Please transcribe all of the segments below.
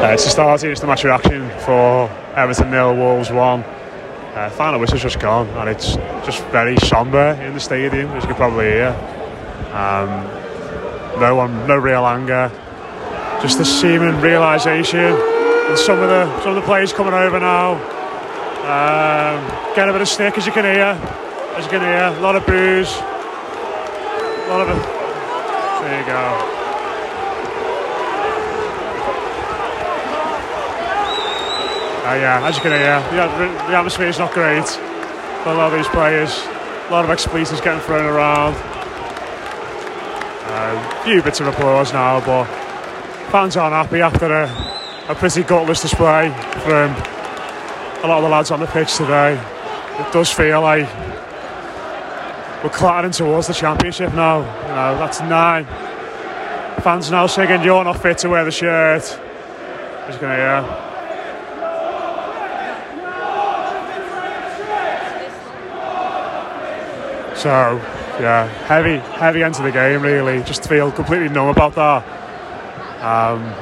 Uh, it's the start, it's the match reaction for Everton nil, Wolves 1. Uh, final whistle's just gone and it's just very sombre in the stadium, as you can probably hear. Um, no one, no real anger, just the seeming realisation. Some of the some of the players coming over now, um, getting a bit of stick as you can hear, as you can hear, a lot of boos, a lot of. There you go. Uh, yeah, as you can hear, the, the atmosphere is not great. For a lot of these players, a lot of expletives getting thrown around. A uh, few bits of applause now, but fans aren't happy after a, a pretty gutless display from a lot of the lads on the pitch today. It does feel like we're clattering towards the championship now. You know, that's nine. Fans now singing, "You're not fit to wear the shirt." Just gonna hear. So, yeah, heavy, heavy into the game really. Just feel completely numb about that. Um,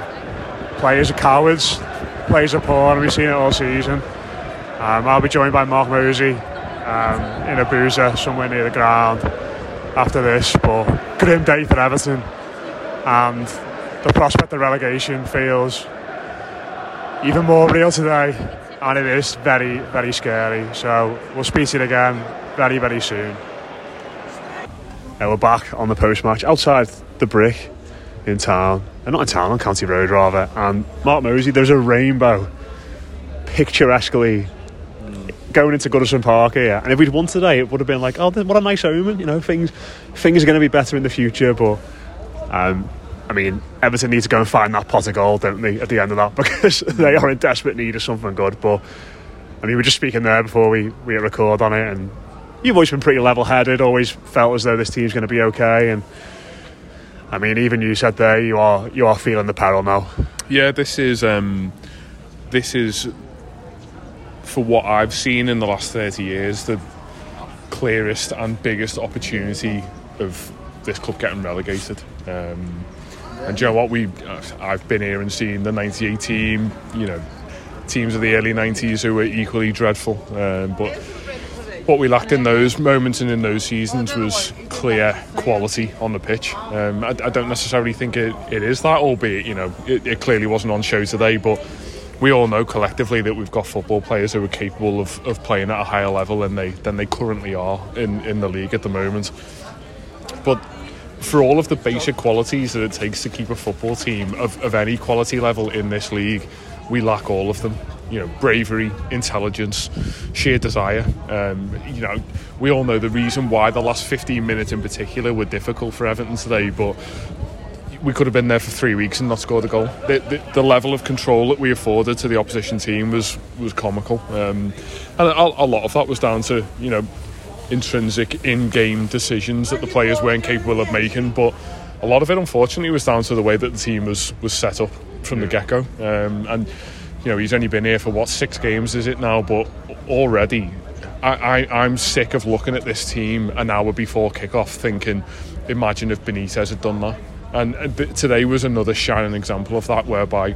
players are cowards, players are poor, and we've seen it all season. Um, I'll be joined by Mark Mosey um, in a boozer somewhere near the ground after this, but grim day for Everton. And the prospect of relegation feels even more real today, and it is very, very scary. So we'll speak to you again very, very soon. Uh, we're back on the post match outside the brick in town, uh, not in town, on County Road rather. And Mark Mosey, there's a rainbow picturesquely going into Goodison Park here. And if we'd won today, it would have been like, oh, what a nice omen. You know, things things are going to be better in the future. But um, I mean, Everton need to go and find that pot of gold, don't they, at the end of that, because they are in desperate need of something good. But I mean, we were just speaking there before we we record on it, and you've always been pretty level-headed. Always felt as though this team's going to be okay. And I mean, even you said there, you are you are feeling the peril now. Yeah, this is um, this is for what I've seen in the last thirty years the clearest and biggest opportunity of this club getting relegated. Um, and you know what? We I've been here and seen the '98 team. You know, teams of the early '90s who were equally dreadful, um, but what we lacked in those moments and in those seasons was clear quality on the pitch. Um, I, I, don't necessarily think it, it is that, albeit you know it, it, clearly wasn't on show today. But we all know collectively that we've got football players who are capable of, of playing at a higher level than they than they currently are in, in the league at the moment. But for all of the basic qualities that it takes to keep a football team of, of any quality level in this league, we lack all of them you know, bravery, intelligence, sheer desire. Um, you know, we all know the reason why the last 15 minutes in particular were difficult for Everton today, but we could have been there for three weeks and not scored a goal. The, the, the level of control that we afforded to the opposition team was was comical, um, and a, a lot of that was down to you know intrinsic in-game decisions that the players weren't capable of making, but a lot of it unfortunately was down to the way that the team was was set up from the get-go, um, and you know, he's only been here for what six games is it now? But already, I, I am sick of looking at this team an hour before kickoff, thinking, imagine if Benitez had done that. And today was another shining example of that, whereby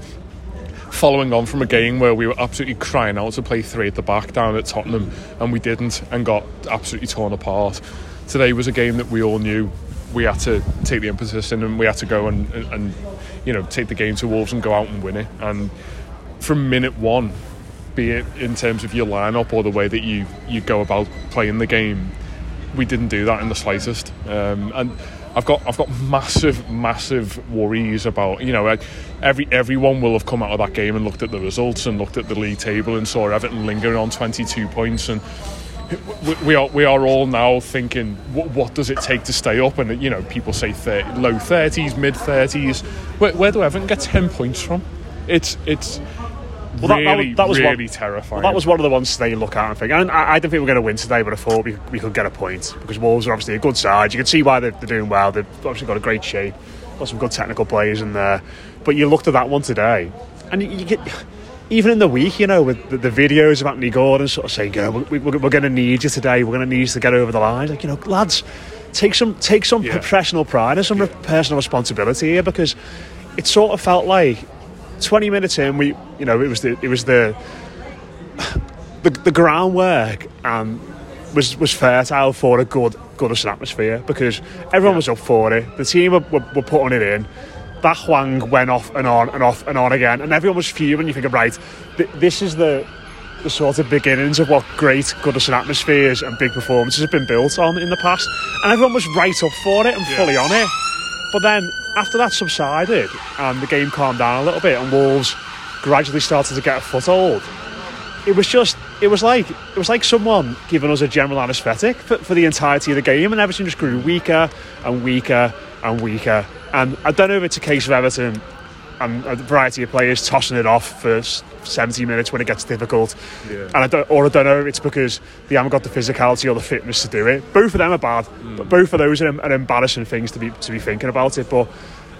following on from a game where we were absolutely crying out to play three at the back down at Tottenham, and we didn't, and got absolutely torn apart. Today was a game that we all knew we had to take the impetus in and we had to go and, and, and you know take the game to Wolves and go out and win it. And from minute one, be it in terms of your lineup or the way that you you go about playing the game, we didn't do that in the slightest. Um, and I've got I've got massive massive worries about you know every everyone will have come out of that game and looked at the results and looked at the league table and saw Everton lingering on 22 points. And we are we are all now thinking what, what does it take to stay up? And you know people say 30, low 30s mid 30s where, where do Everton get 10 points from? It's it's well, really, that, that, was really one, terrifying. Well, that was one of the ones they look at and think. And I, I didn't think we were going to win today, but I thought we, we could get a point because Wolves are obviously a good side. You can see why they're, they're doing well. They've obviously got a great shape, got some good technical players in there. But you looked at that one today, and you, you get even in the week, you know, with the, the videos of Anthony Gordon sort of saying, "Go, we, we're, we're going to need you today. We're going to need you to get over the line." Like, you know, lads, take some take some yeah. professional pride and some yeah. personal responsibility here because it sort of felt like 20 minutes in, we, you know, it was the, it was the, the, the groundwork um, was was fertile for a good Goodison atmosphere because everyone yeah. was up for it. The team were, were, were, putting it in. That Hwang went off and on and off and on again, and everyone was fuming. You think, right, th- this is the the sort of beginnings of what great Goodison atmospheres and big performances have been built on in the past, and everyone was right up for it and yeah. fully on it. But then after that subsided and the game calmed down a little bit and Wolves gradually started to get a foothold, it was just it was like it was like someone giving us a general anaesthetic for, for the entirety of the game and everything just grew weaker and weaker and weaker. And I don't know if it's a case of Everton and a variety of players tossing it off for 70 minutes when it gets difficult. Yeah. And I don't, or I don't know if it's because they haven't got the physicality or the fitness to do it. Both of them are bad, mm. but both of those are, are embarrassing things to be to be thinking about it. But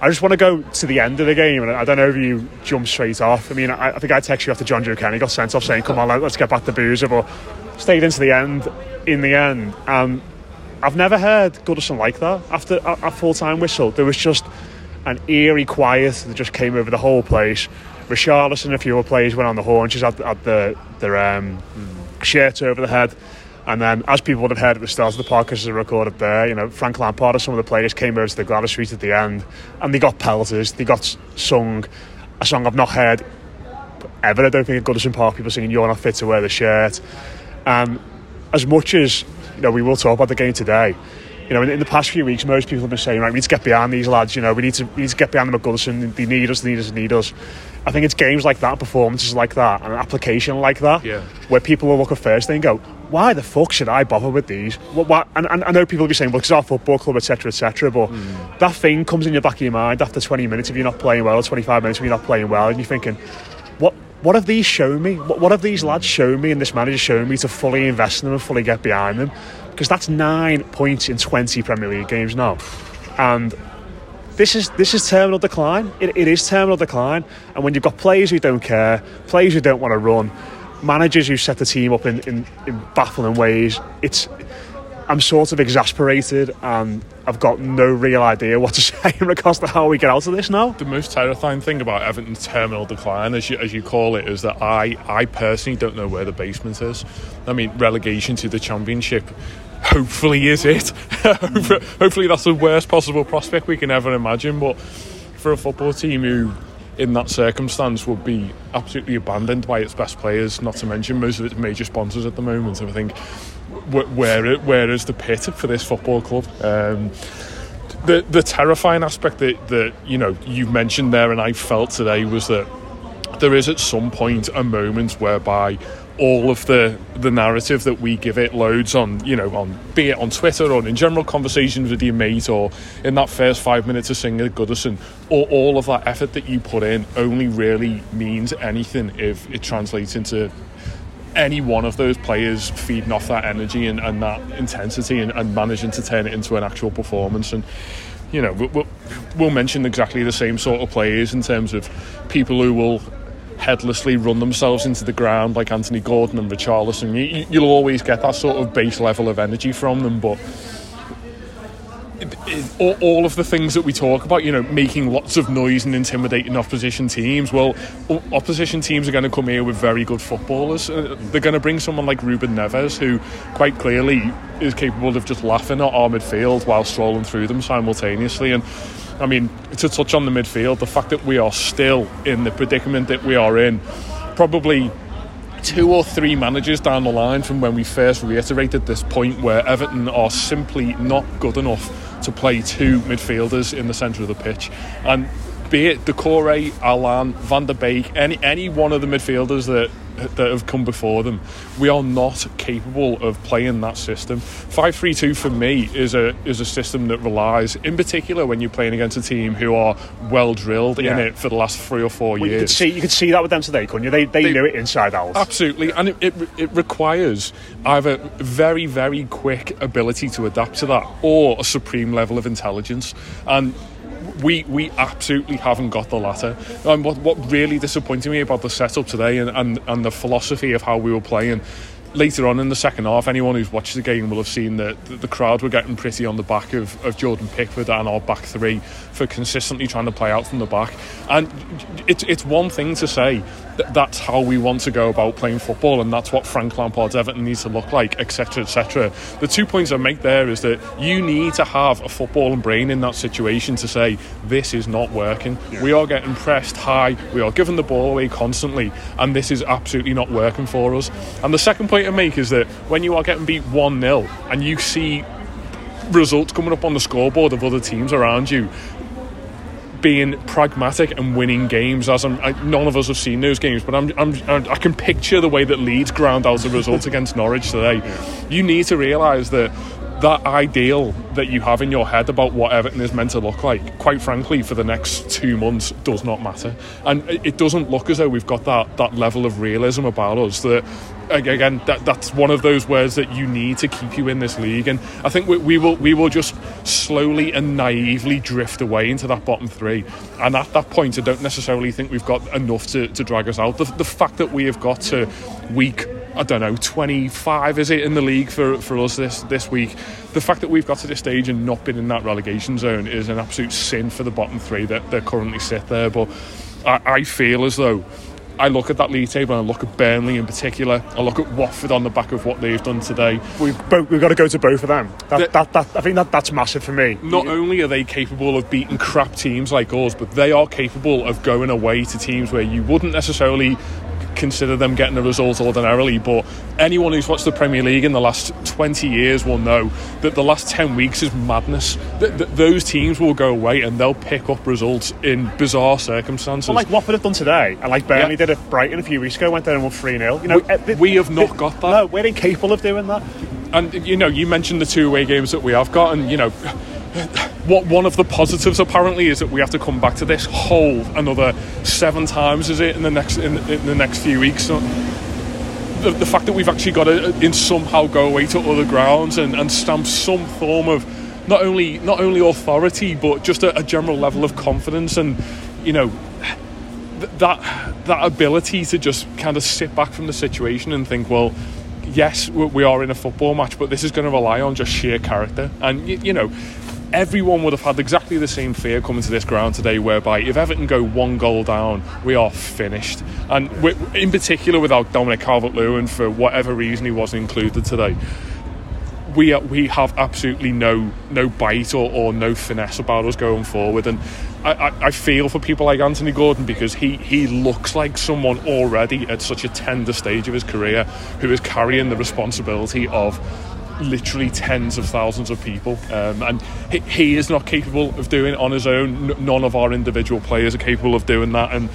I just want to go to the end of the game, and I don't know if you jump straight off. I mean, I, I think I texted you after Jonjoe Kenny got sent off saying, "Come on, let's get back to Boozer," but stayed into the end. In the end, and I've never heard Goodison like that after a, a full time whistle. There was just an eerie quiet that just came over the whole place. Richarlison and a few other players went on the just had, had the, their um, mm. shirt over the head. And then, as people would have heard at the start of the podcast as I recorded there, you know, Frank Lampard and some of the players came over to the Gwladys Street at the end and they got pelters, they got sung a song I've not heard ever. I don't think at Goodison Park people singing You're Not Fit to Wear the Shirt. And as much as, you know, we will talk about the game today, you know, in, in, the past few weeks, most people have been saying, right, we need to get behind these lads. You know, we need to we need to get behind them at Goodison. They need us, they need us, they need us. I think it's games like that, performances like that, and an application like that, yeah. where people will look at first and go, why the fuck should I bother with these? What, what? And, and I know people will be saying, well, it's our football club, etc., etc. But mm. that thing comes in your back of your mind after 20 minutes if you're not playing well, or 25 minutes if you're not playing well, and you're thinking, what? What have these shown me? What, what have these lads shown me and this manager shown me to fully invest in them and fully get behind them? Because that's nine points in 20 Premier League games now. And this is this is terminal decline. It, it is terminal decline. And when you've got players who don't care, players who don't want to run, managers who set the team up in, in, in baffling ways, it's I'm sort of exasperated and I've got no real idea what to say in regards to how we get out of this now. The most terrifying thing about Everton's terminal decline, as you, as you call it, is that I, I personally don't know where the basement is. I mean, relegation to the Championship hopefully is it. hopefully that's the worst possible prospect we can ever imagine. But for a football team who, in that circumstance, would be absolutely abandoned by its best players, not to mention most of its major sponsors at the moment, I think where where is the pit for this football club? Um, the the terrifying aspect that that you know you mentioned there, and I felt today was that there is at some point a moment whereby all of the the narrative that we give it loads on you know on be it on Twitter or in general conversations with your mate or in that first five minutes of singing Goodison or all of that effort that you put in only really means anything if it translates into any one of those players feeding off that energy and, and that intensity and, and, managing to turn it into an actual performance. And you know we'll, we'll mention exactly the same sort of players in terms of people who will headlessly run themselves into the ground like Anthony Gordon and Richarlison you, you'll always get that sort of base level of energy from them but all, of the things that we talk about, you know, making lots of noise and intimidating opposition teams. Well, opposition teams are going to come here with very good footballers. Uh, they're going to bring someone like Ruben Neves, who quite clearly is capable of just laughing at our midfield while strolling through them simultaneously. And I mean, to touch on the midfield, the fact that we are still in the predicament that we are in, probably two or three managers down the line from when we first reiterated this point where Everton are simply not good enough to play two midfielders in the centre of the pitch. And be it Doucouré, Allan, Van der Beek, any any one of the midfielders that that have come before them, we are not capable of playing that system. Five three two for me is a is a system that relies, in particular, when you're playing against a team who are well drilled yeah. in it for the last three or four well, years. You could see you could see that with them today, couldn't you? They they, they knew it inside out. Absolutely, and it, it it requires either very very quick ability to adapt to that or a supreme level of intelligence and we we absolutely haven't got the latter. And what what really disappointed me about the setup today and, and, and the philosophy of how we were playing later on in the second half, anyone who's watched the game will have seen that the crowd were getting pretty on the back of, of Jordan Pickford and our back three for consistently trying to play out from the back. And it's, it's one thing to say that that's how we want to go about playing football and that's what Frank Lampard's Everton needs to look like, etc. etc. The two points I make there is that you need to have a football and brain in that situation to say, this is not working. Yeah. We are getting pressed high, we are giving the ball away constantly, and this is absolutely not working for us. And the second point to make is that when you are getting beat 1 0 and you see results coming up on the scoreboard of other teams around you, being pragmatic and winning games. As I'm, I, none of us have seen those games, but I'm, I'm, i can picture the way that Leeds ground out the result against Norwich today. You need to realise that that ideal that you have in your head about what Everton is meant to look like, quite frankly, for the next two months, does not matter. And it doesn't look as though we've got that, that level of realism about us that again that that's one of those words that you need to keep you in this league. And I think we, we, will we will just slowly and naively drift away into that bottom three. And at that point I don't necessarily think we've got enough to, to drag us out. The, the fact that we have got to week I don't know, 25 is it in the league for, for us this, this week. The fact that we've got to this stage and not been in that relegation zone is an absolute sin for the bottom three that, that currently sit there. But I, I feel as though I look at that league table and I look at Burnley in particular. I look at Watford on the back of what they've done today. We've, both, we've got to go to both of them. That, the, that, that, I think that, that's massive for me. Not only are they capable of beating crap teams like us, but they are capable of going away to teams where you wouldn't necessarily consider them getting a result ordinarily. But anyone who's watched the Premier League in the last 20 years will know that the last 10 weeks is madness. That, that those teams will go away and they'll pick up results in bizarre circumstances. Well, like Watford have done today, and like Burnley yeah. did at Brighton a few weeks ago, went down and won 3 0. You know, we, uh, we have not got that. No, we're incapable of doing that. And you know, you mentioned the two away games that we have got, and you know what one of the positives apparently is that we have to come back to this hole another seven times is it in the next in, in the next few weeks? So the, the, fact that we've actually got to uh, in somehow go away to other grounds and, and stamp some form of not only not only authority but just a, a general level of confidence and you know th- that that ability to just kind of sit back from the situation and think well yes we are in a football match but this is going to rely on just sheer character. And you, you know everyone would have had exactly the same fear coming to this ground today, whereby if Everton go one goal down, we are finished. And in particular, without Dominic Calvert-Lewin, for whatever reason he wasn't included today, we we have absolutely no no bite or, or no finesse about us going forward. And I, I, I feel for people like Anthony Gordon because he he looks like someone already at such a tender stage of his career who is carrying the responsibility of literally tens of thousands of people, um, and he, he, is not capable of doing it on his own. N- none of our individual players are capable of doing that, and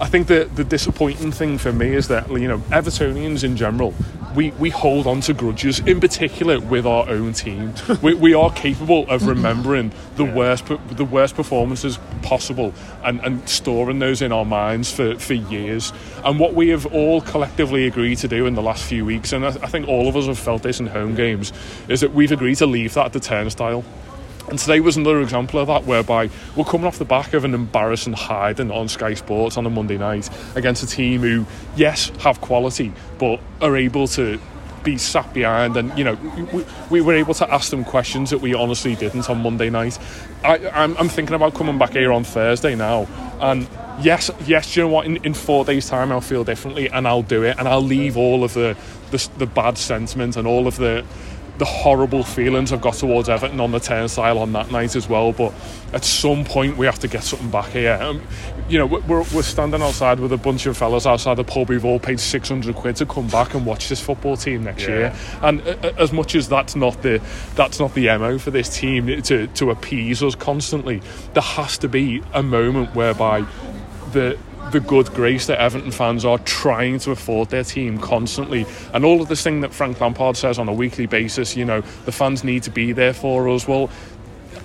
I think the the disappointing thing for me is that you know Evertonians in general we, we hold on to grudges, in particular with our own team. we, we are capable of remembering the worst the worst performances possible and, and storing those in our minds for, for years. And what we have all collectively agreed to do in the last few weeks, and I, I think all of us have felt this in home games, is that we've agreed to leave that at the turnstile. And today was another example of that, whereby we're coming off the back of an embarrassing hiding on Sky Sports on a Monday night against a team who, yes, have quality, but are able to be sat behind, and you know, we, we were able to ask them questions that we honestly didn't on Monday night. I, I'm, I'm thinking about coming back here on Thursday now, and yes, yes, you know what? In, in four days' time, I'll feel differently, and I'll do it, and I'll leave all of the the, the bad sentiment and all of the the horrible feelings I've got towards Everton on the turnstile on that night as well. But at some point, we have to get something back here. Um, you know, we're, we're standing outside with a bunch of fellas outside the pub who've all paid 600 quid to come back and watch this football team next yeah. year. And uh, uh, as much as that's not the that's not the mo for this team to to appease us constantly, there has to be a moment whereby the the good grace that Everton fans are trying to afford their team constantly. And all of this thing that Frank Lampard says on a weekly basis, you know, the fans need to be there for us. Well,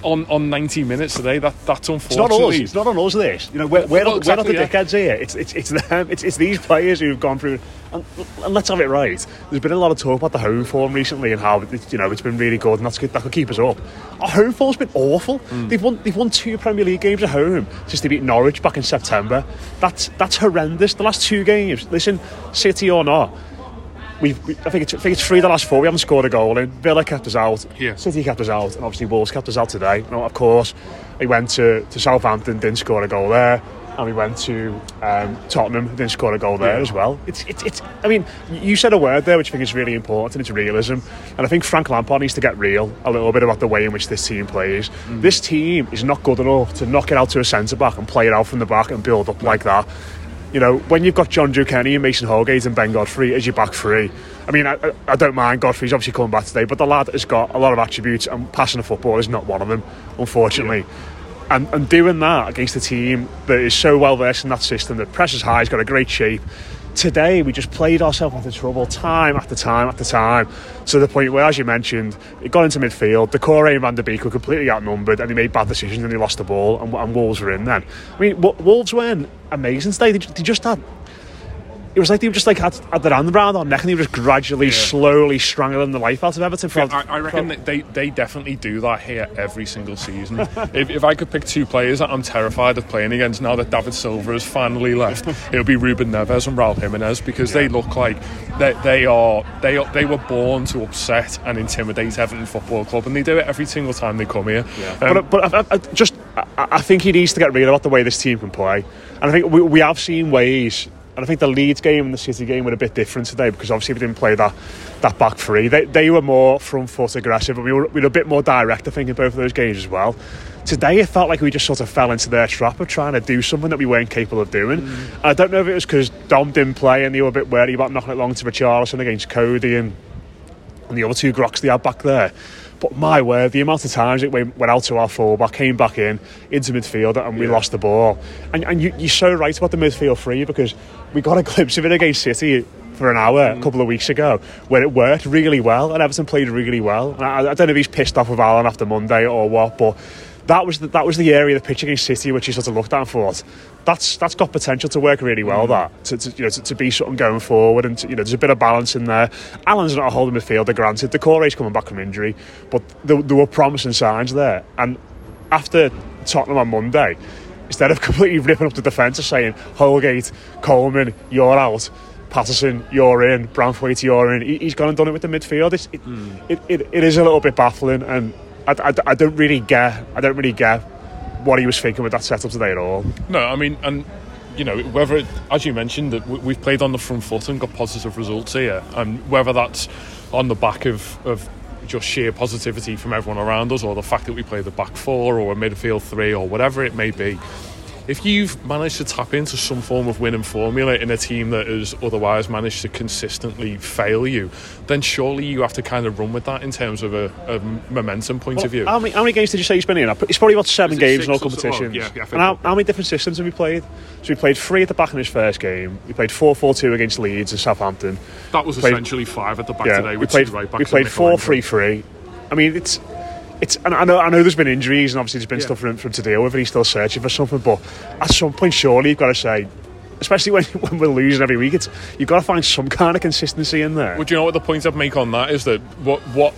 on, on 90 minutes today. That that's unfortunately. It's not on us. It's not on us. This, you know, we're, we're, well, exactly, we're not the yeah. dickheads here. It's it's it's them. It's, it's these players who've gone through. And, and, let's have it right. There's been a lot of talk about the home form recently and how you know it's been really good and that's good. That could keep us up. Our home form's been awful. Mm. They've won they've won two Premier League games at home since they beat Norwich back in September. That's that's horrendous. The last two games. Listen, City or not We've, we, I think it's I think it's three of the last four. We haven't scored a goal in. Villa kept us out. Yeah. City kept us out, and obviously Wolves kept us out today. You know, of course, we went to, to Southampton, didn't score a goal there, and we went to um, Tottenham, didn't score a goal there yeah. as well. It's, it's it's. I mean, you said a word there which I think is really important, and it's realism. And I think Frank Lampard needs to get real a little bit about the way in which this team plays. Mm. This team is not good enough to knock it out to a centre back and play it out from the back and build up like that you know, when you've got John Kenny and Mason Holgate and Ben Godfrey as your back three, I mean, I, I don't mind Godfrey's obviously coming back today, but the lad has got a lot of attributes, and passing the football is not one of them, unfortunately. Yeah. And, and doing that against a team that is so well versed in that system, that presses high, has got a great shape, today we just played ourselves into trouble time after time after time to the point where, as you mentioned, it got into midfield. Doucouré and Van der Beek were completely outnumbered and they made bad decisions and they lost the ball and, and Wolves were in then. I mean, Wolves weren't amazing today. They, they just had it was like they were just like had, had their hand around our neck and they were just gradually, yeah. slowly strangling the life out of Everton. For, I, I reckon that they, they definitely do that here every single season. if, if I could pick two players that I'm terrified of playing against now that David Silva has finally left, it would be Ruben Neves and Raul Jimenez because yeah. they look like they, they are they are, they were born to upset and intimidate Everton Football Club, and they do it every single time they come here. Yeah. Um, but but I, I, just I, I think he needs to get real about the way this team can play, and I think we, we have seen ways and I think the Leeds game and the City game were a bit different today because obviously we didn't play that that back three. They, they were more front foot aggressive, but we were, we were a bit more direct, I think, in both of those games as well. Today, it felt like we just sort of fell into their trap of trying to do something that we weren't capable of doing. Mm. I don't know if it was because Dom didn't play and they were a bit wary about knocking it long to Richarlison against Coady and, and the other two Grocks they had back there. But my word, the amount of times it went, went out to our fullback, came back in into midfield, and we yeah. lost the ball. And, and you, you're so right about the midfield three because we got a glimpse of it against City for an hour mm. a couple of weeks ago where it worked really well and Everton played really well. And I, I don't know if he's pissed off with Allan after Monday or what, but that was the, that was the area of the pitch against City which he sort of looked at and thought that's that's got potential to work really well. Mm. That to, to, you know to, to, be something going forward and to, you know there's a bit of balance in there. Allan's not a holding midfielder, granted. The core is coming back from injury, but there, there were promising signs there. And after Tottenham on Monday, instead of completely ripping up the defence and saying Holgate, Coleman, you're out. Patterson, you're in. Branthwaite, you're in. He, has gone and done it with the midfield. It, mm. it, it, it is a little bit baffling, and I, I, don't really get. I don't really get what he was thinking with that setup today at all. No, I mean, and you know, whether it, as you mentioned that we've played on the front foot and got positive results here, and whether that's on the back of, of just sheer positivity from everyone around us, or the fact that we play the back four or a midfield three or whatever it may be if you've managed to tap into some form of winning formula in a team that has otherwise managed to consistently fail you, then surely you have to kind of run with that in terms of a, a momentum point well, of view. How many, how many, games did you say you've been in? It's probably about seven games in all oh, competitions. yeah, yeah, and how, how, many different systems have we played? So we played three at the back in his first game. We played 4 4 2 against Leeds and Southampton. That was played, essentially five at the back yeah, today. We played, right back. we played 4 3 3. I mean, it's it's and I know I know there's been injuries and obviously there's been yeah. stuff for him, for him to deal with and he's still searching for something but at some point surely you've got to say especially when, when we're losing every week it's you've got to find some kind of consistency in there would you know what the point I'd make on that is that what what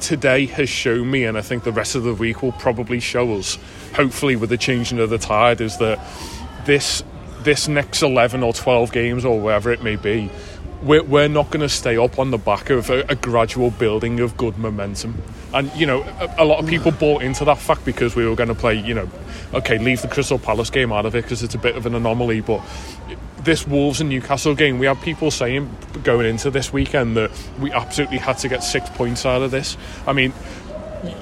today has shown me and I think the rest of the week will probably show us hopefully with the changing of the tide is that this this next 11 or 12 games or wherever it may be we're, we're not going to stay up on the back of a, a, gradual building of good momentum. And, you know, a, a, lot of people bought into that fact because we were going to play, you know, okay, leave the Crystal Palace game out of it because it's a bit of an anomaly. But this Wolves and Newcastle game, we had people saying going into this weekend that we absolutely had to get six points out of this. I mean,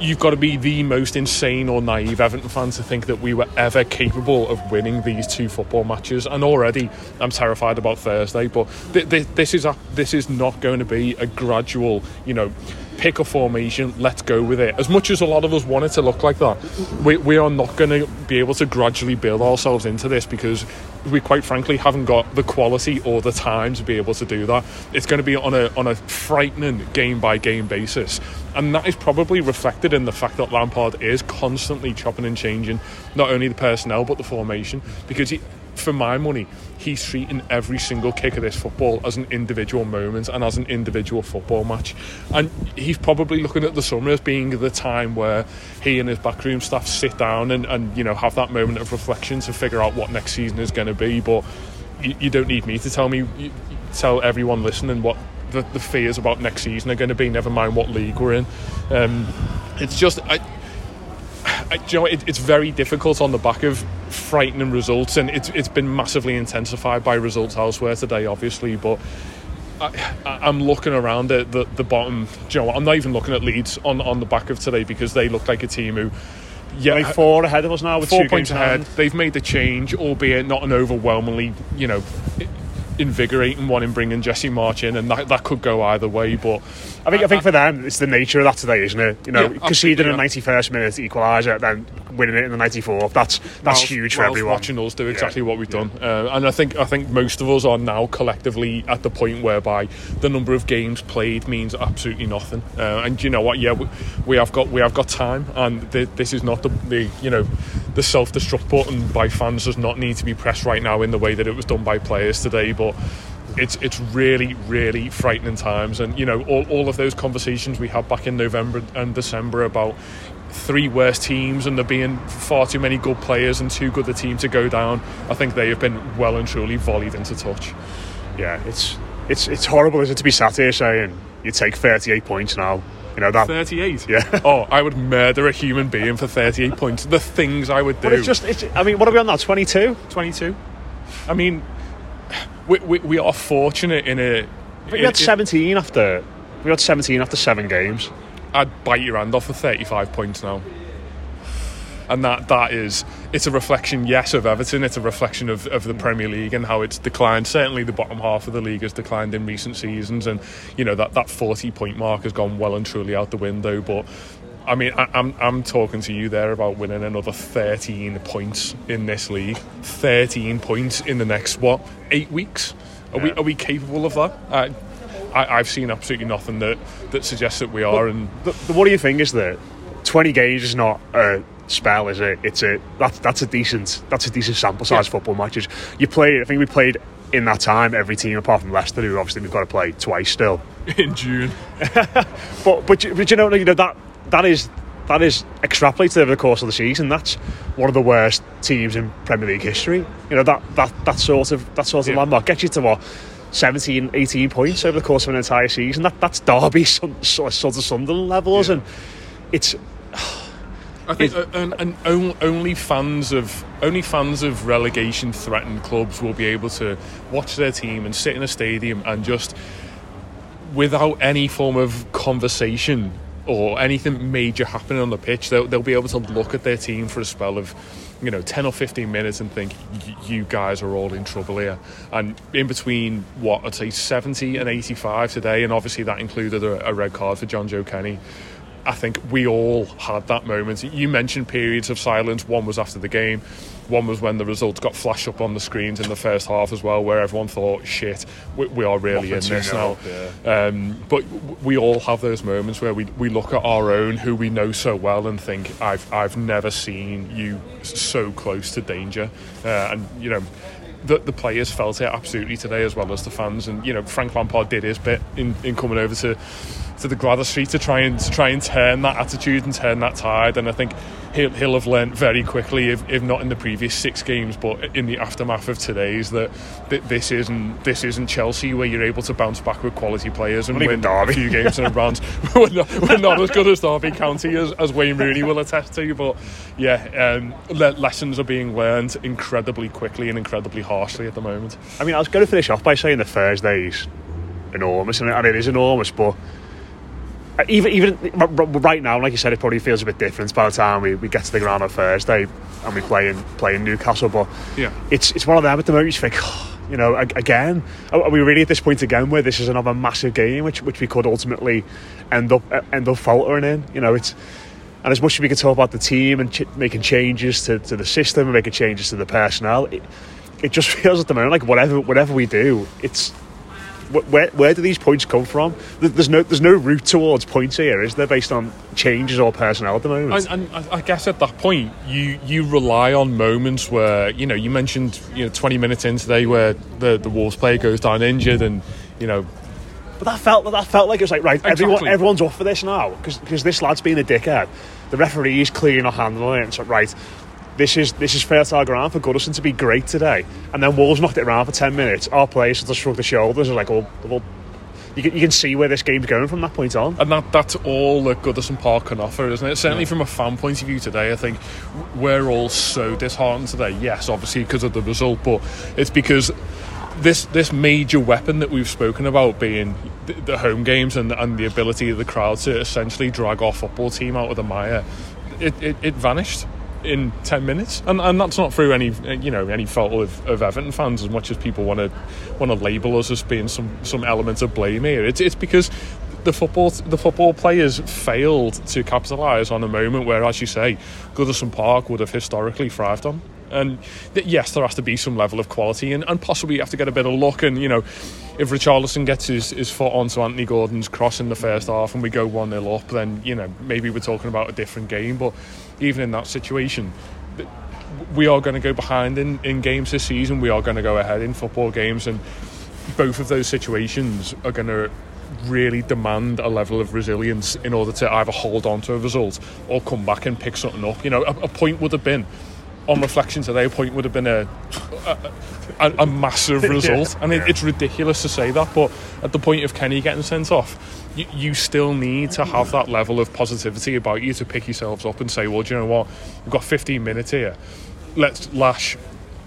you've got to be the most insane or naive Everton fan to think that we were ever capable of winning these two football matches. And already, I'm terrified about Thursday. But th- th- this is a, this is not going to be a gradual, you know, pick a formation, let's go with it. As much as a lot of us want it to look like that, we, we are not going to be able to gradually build ourselves into this because we quite frankly haven't got the quality or the time to be able to do that. It's going to be on a on a frightening game by game basis, and that is probably reflected in the fact that Lampard is constantly chopping and changing not only the personnel but the formation because he, for my money, he's treating every single kick of this football as an individual moment and as an individual football match. And he's probably looking at the summer as being the time where he and his backroom staff sit down and, and you know have that moment of reflection to figure out what next season is going to be. But you, you, don't need me to tell me, you, tell everyone listening what the, the, fears about next season are going to be. Never mind what league we're in. Um, it's just. I, I, you know, it, it's very difficult on the back of frightening results, and it's it's been massively intensified by results elsewhere today, obviously. But I, am looking around at the, the bottom. you know, I'm not even looking at Leeds on on the back of today because they look like a team who. Yeah, like four ahead of us now. With four points ahead. They've made the change, albeit not an overwhelmingly, you know, invigorating one in bringing Jesse Marsch in, and that, that could go either way. But I think I, I think for them, it's the nature of that today, isn't it? You know, yeah, conceding a 91st minute equaliser, then winning it in the 94th. That's that's huge for everyone. Watching us do exactly yeah. what we've done, uh, and I think I think most of us are now collectively at the point whereby the number of games played means absolutely nothing. Uh, and you know what? Yeah, we, we, have got we have got time, and this is not the, the you know the self destruct button by fans does not need to be pressed right now in the way that it was done by players today, but it's it's really really frightening times. And you know all, all of those conversations we had back in November and December about three worst teams and there being far too many good players and too good a team to go down I think they have been well and truly volleyed into touch. Yeah it's it's it's horrible isn't it to be sat here saying you take 38 points now you know that 38 yeah. Oh I would murder a human being for 38 points. The things I would do but it's just it's, I mean what are we on now 22 22 I mean we, we, we are fortunate in a. we had 17 after. We had 17 after seven games. I'd bite your hand off for 35 points now. And that that is it's a reflection, yes, of Everton. It's a reflection of, of the Premier League and how it's declined. Certainly, the bottom half of the league has declined in recent seasons, and you know that that 40 point mark has gone well and truly out the window. But I mean, I, am I'm, I'm talking to you there about winning another 13 points in this league. 13 points in the next what eight weeks? Are yeah. we are we capable of that? Uh, I, have seen absolutely nothing that, that suggests that we are. But and the, the, what do you think is that 20 games is not a spell, is it? It's a that's that's a decent that's a decent sample size yeah. football matches. You play. I think we played in that time every team apart from Leicester, who obviously we've got to play twice still in June. but, but but you know you know that that is that is extrapolated over the course of the season. That's one of the worst teams in Premier League history. You know that that that sort of that sort of yeah. landmark gets you to what 17, 18 points over the course of an entire season. That that's Derby sort of Sunderland levels, yeah. and it's. I think and, and only fans of only fans of relegation threatened clubs will be able to watch their team and sit in a stadium and just without any form of conversation or anything major happening on the pitch, they'll, they'll be able to look at their team for a spell of, you know, 10 or 15 minutes and think, you guys are all in trouble here. And in between, what, I'd say 70 and 85 today, and obviously that included a, a red card for Jonjoe Kenny. I think we all had that moment. You mentioned periods of silence. One was after the game. One was when the results got flashed up on the screens in the first half as well, where everyone thought, "Shit, we, we are really in this now." Yeah. Um, but we all have those moments where we, we look at our own, who we know so well, and think, "I've I've never seen you so close to danger," uh, and you know the, the players felt it absolutely today as well as the fans and you know Frank Lampard did his bit in, in coming over to to the Gwladys Street to try and to try and turn that attitude and turn that tide. And I think he'll, he'll have learnt very quickly, if, if not in the previous six games, but in the aftermath of today's, that, that this isn't this isn't Chelsea where you're able to bounce back with quality players and win a few games in advance. we're, not, we're not as good as Derby County as, as Wayne Rooney will attest to, but yeah, um, le- lessons are being learned incredibly quickly and incredibly harshly at the moment. I mean, I was going to finish off by saying the Thursday's enormous, and it is enormous, but Uh, even even right now, like you said, it probably feels a bit different by the time we, we get to the ground on Thursday and we play in play in Newcastle. But yeah, it's it's one of them at the moment. You think, oh, you know, again, are we really at this point again where this is another massive game, which which we could ultimately end up end up faltering in? You know, it's and as much as we can talk about the team and ch- making changes to, to the system and making changes to the personnel, it, it just feels at the moment like whatever whatever we do, it's where, where do these points come from? There's no there's no route towards points here, is there, based on changes or personnel at the moment? And, and I guess at that point, you you rely on moments where you know you mentioned you know 20 minutes in today where the the Wolves player goes down injured, and you know. But that felt that felt like it was like right, exactly. everyone everyone's off for this now because this lad's being a dickhead. The referee's clearly not handling it. It's like right, this is this is fertile ground for Goodison to be great today. And then Wolves knocked it around for 10 minutes. Our players just shrugged their shoulders. like, oh, well, you can, you can see where this game's going from that point on. And that that's all that Goodison Park can offer, isn't it? Certainly yeah. from a fan point of view today, I think we're all so disheartened today. Yes, obviously because of the result, but it's because this this major weapon that we've spoken about being the, the home games and, and the ability of the crowd to essentially drag our football team out of the mire, it, it, it vanished in 10 minutes. And, and that's not through any you know any fault of, of Everton fans as much as people want to want to label us as being some some element of blame here. It's, it's because the football the football players failed to capitalise on a moment where as you say Goodison Park would have historically thrived on and yes there has to be some level of quality and, and possibly you have to get a bit of luck and you know if Richarlison gets his, his foot onto Anthony Gordon's cross in the first half and we go 1-0 up then you know maybe we're talking about a different game but even in that situation, we are going to go behind in, in games this season. We are going to go ahead in football games, and both of those situations are going to really demand a level of resilience in order to either hold on to a result or come back and pick something up. You know, a, a point would have been, on reflection today, a point would have been a a, a massive result, yeah. and it, it's ridiculous to say that. But at the point of Kenny getting sent off, you, you, still need to have that level of positivity about you to pick yourselves up and say, well, do you know what? We've got 15 minutes here. Let's lash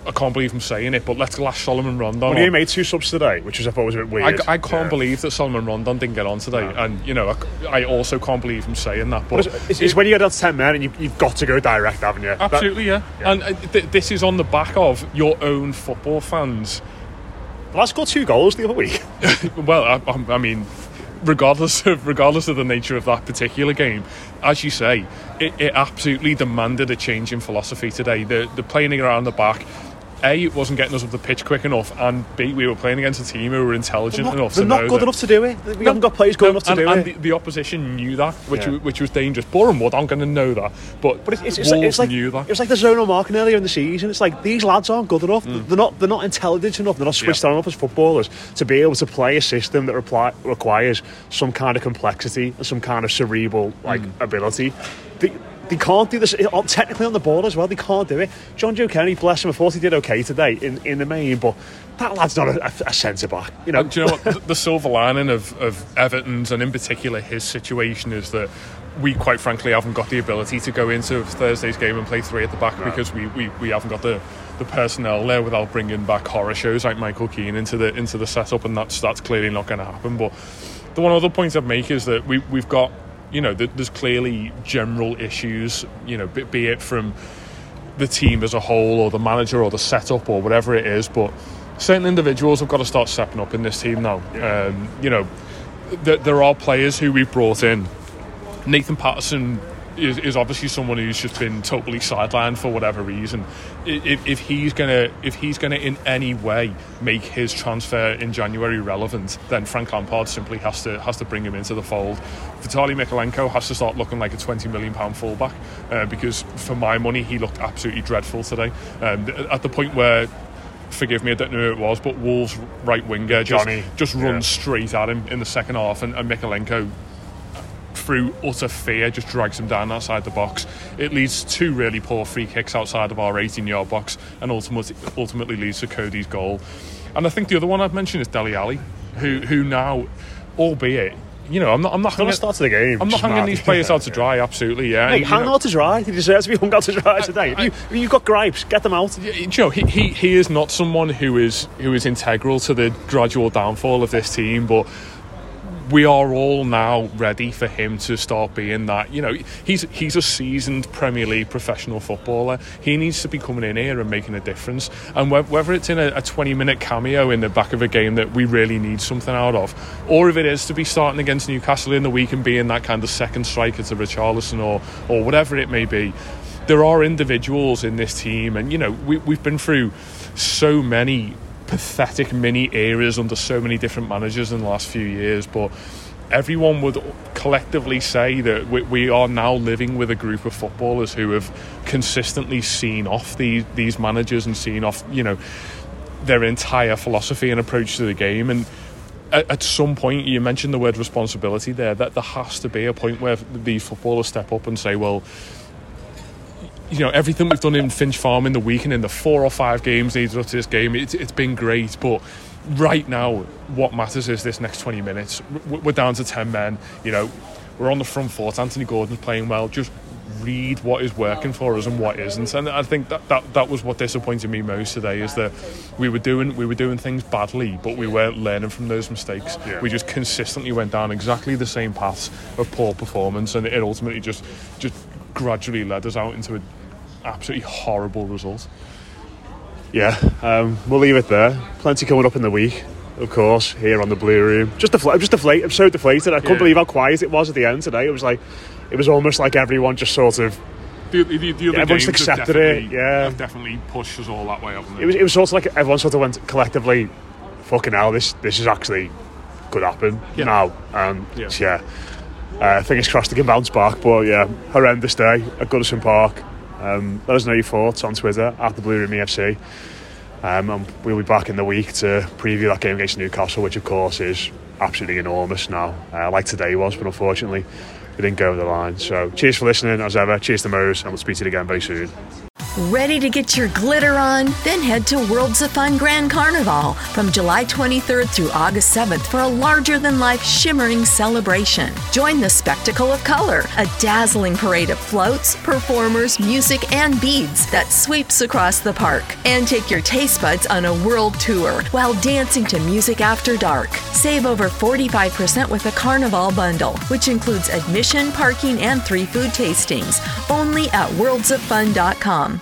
I can't believe I'm saying it, but let's lash Solomon Rondon. Well, he made two subs today, which was I thought was a bit weird. I, I can't yeah. believe that Solomon Rondon didn't get on today, no. and you know I, I, also can't believe him saying that. But it's, it's, it's when you get down to ten men and you, have got to go direct, haven't you? Absolutely, that, yeah. yeah. And uh, th- this is on the back of your own football fans. Well, I scored two goals the other week. well, I, I mean, regardless of regardless of the nature of that particular game, as you say, it, it absolutely demanded a change in philosophy today. The the playing around the back a, it wasn't getting us up the pitch quick enough, and B, we were playing against a team who were intelligent not, enough they're to not good that, enough to do it. We no, haven't got players good no, enough to and, do and it. The, the, opposition knew that, which yeah. which was dangerous. Bournemouth aren't going to know that, but, but it's, it's, it's like knew that. It was like the zonal marking earlier in the season. It's like these lads aren't good enough. Mm. They're not they're not intelligent enough. They're not switched yeah. on enough as footballers to be able to play a system that reply, requires some kind of complexity and some kind of cerebral like mm. ability. The, they can't do this uh, technically on the ball as well. They can't do it. Jonjoe Kenny, bless him, I thought he did okay today in, in the main, but that lad's not a, a, centre back. You know, do you know what? the, the silver lining of, of Everton's and in particular his situation is that we quite frankly haven't got the ability to go into Thursday's game and play three at the back no. because we, we, we haven't got the the personnel there without bringing back horror shows like Michael Keane into the into the setup, and that's that's clearly not going to happen. But the one other point I'd make is that we we've got you know, there's clearly general issues, you know, be it from the team as a whole or the manager or the setup or whatever it is, but certain individuals have got to start stepping up in this team now. Um, you know, th- there are players who we've brought in. Nathan Patterson is, is obviously someone who's just been totally sidelined for whatever reason. If, if he's gonna if he's gonna in any way make his transfer in January relevant, then Frank Lampard simply has to has to bring him into the fold. Vitaly Mykolenko has to start looking like a twenty million pound fullback uh, because for my money he looked absolutely dreadful today. Um, at the point where forgive me, I don't know who it was, but Wolves right winger just, just runs yeah. straight at him in the second half, and, and through utter fear, just drags him down outside the box. It leads to two really poor free kicks outside of our 18 yard box and ultimately, ultimately leads to Coady's goal. And I think the other one I've mentioned is Dele Alli, who, who now, albeit you know, I'm not. I'm not hanging. Start the game. I'm not hanging these players out to dry. Absolutely, yeah. Mate, hang out to dry. He deserves to be hung out to dry today. I, if, you, have got gripes, get them out. You know, he, he he is not someone who is who is integral to the gradual downfall of this team, but we are all now ready for him to start being that. You know, he's he's a seasoned Premier League professional footballer. He needs to be coming in here and making a difference. And whether it's in a, a 20 minute cameo in the back of a game that we really need something out of, or if it is to be starting against Newcastle in the week and being that kind of second striker to Richarlison or or whatever it may be, there are individuals in this team, and you know we we've been through so many pathetic mini eras under so many different managers in the last few years, but everyone would collectively say that we, are now living with a group of footballers who have consistently seen off these these managers and seen off you know their entire philosophy and approach to the game. And at, some point you mentioned the word responsibility there that there has to be a point where these footballers step up and say well you know everything we've done in Finch Farm in the week and in the four or five games leading up to this game, it's, it's been great. But right now, what matters is this next 20 minutes. We're down to 10 men. You know, we're on the front foot. Anthony Gordon's playing well. Just read what is working for us and what isn't. And I think that, that that was what disappointed me most today is that we were doing we were doing things badly, but we weren't learning from those mistakes. Yeah. We just consistently went down exactly the same paths of poor performance, and it ultimately just just gradually led us out into a absolutely horrible result. Yeah, um, we'll leave it there. Plenty coming up in the week, of course, here on the Blue Room. Just defla- just deflated. I'm so deflated. I couldn't yeah. believe how quiet it was at the end today. It was like, it was almost like everyone just sort of. The, the, the yeah, everyone's accepted it. Yeah, definitely pushed us all that way up. It was, it was sort of like everyone sort of went collectively, "Fucking hell, this this is actually could happen yeah. now." And yeah. yeah. Uh, fingers crossed it can bounce back, but yeah, horrendous day at Goodison Park. Um, let us know your thoughts on Twitter at the Blue Room EFC. Um, and we'll be back in the week to preview that game against Newcastle, which of course is absolutely enormous now, uh, like today was, but unfortunately we didn't go over the line. So cheers for listening as ever. Cheers to Mose, and we'll speak to you again very soon. Ready to get your glitter on? Then head to Worlds of Fun Grand Carnival from July 23rd through August 7th for a larger than life shimmering celebration. Join the spectacle of color, a dazzling parade of floats, performers, music, and beads that sweeps across the park. And take your taste buds on a world tour while dancing to music after dark. Save over 45% with the Carnival bundle, which includes admission, parking, and three food tastings, only at worldsoffun.com.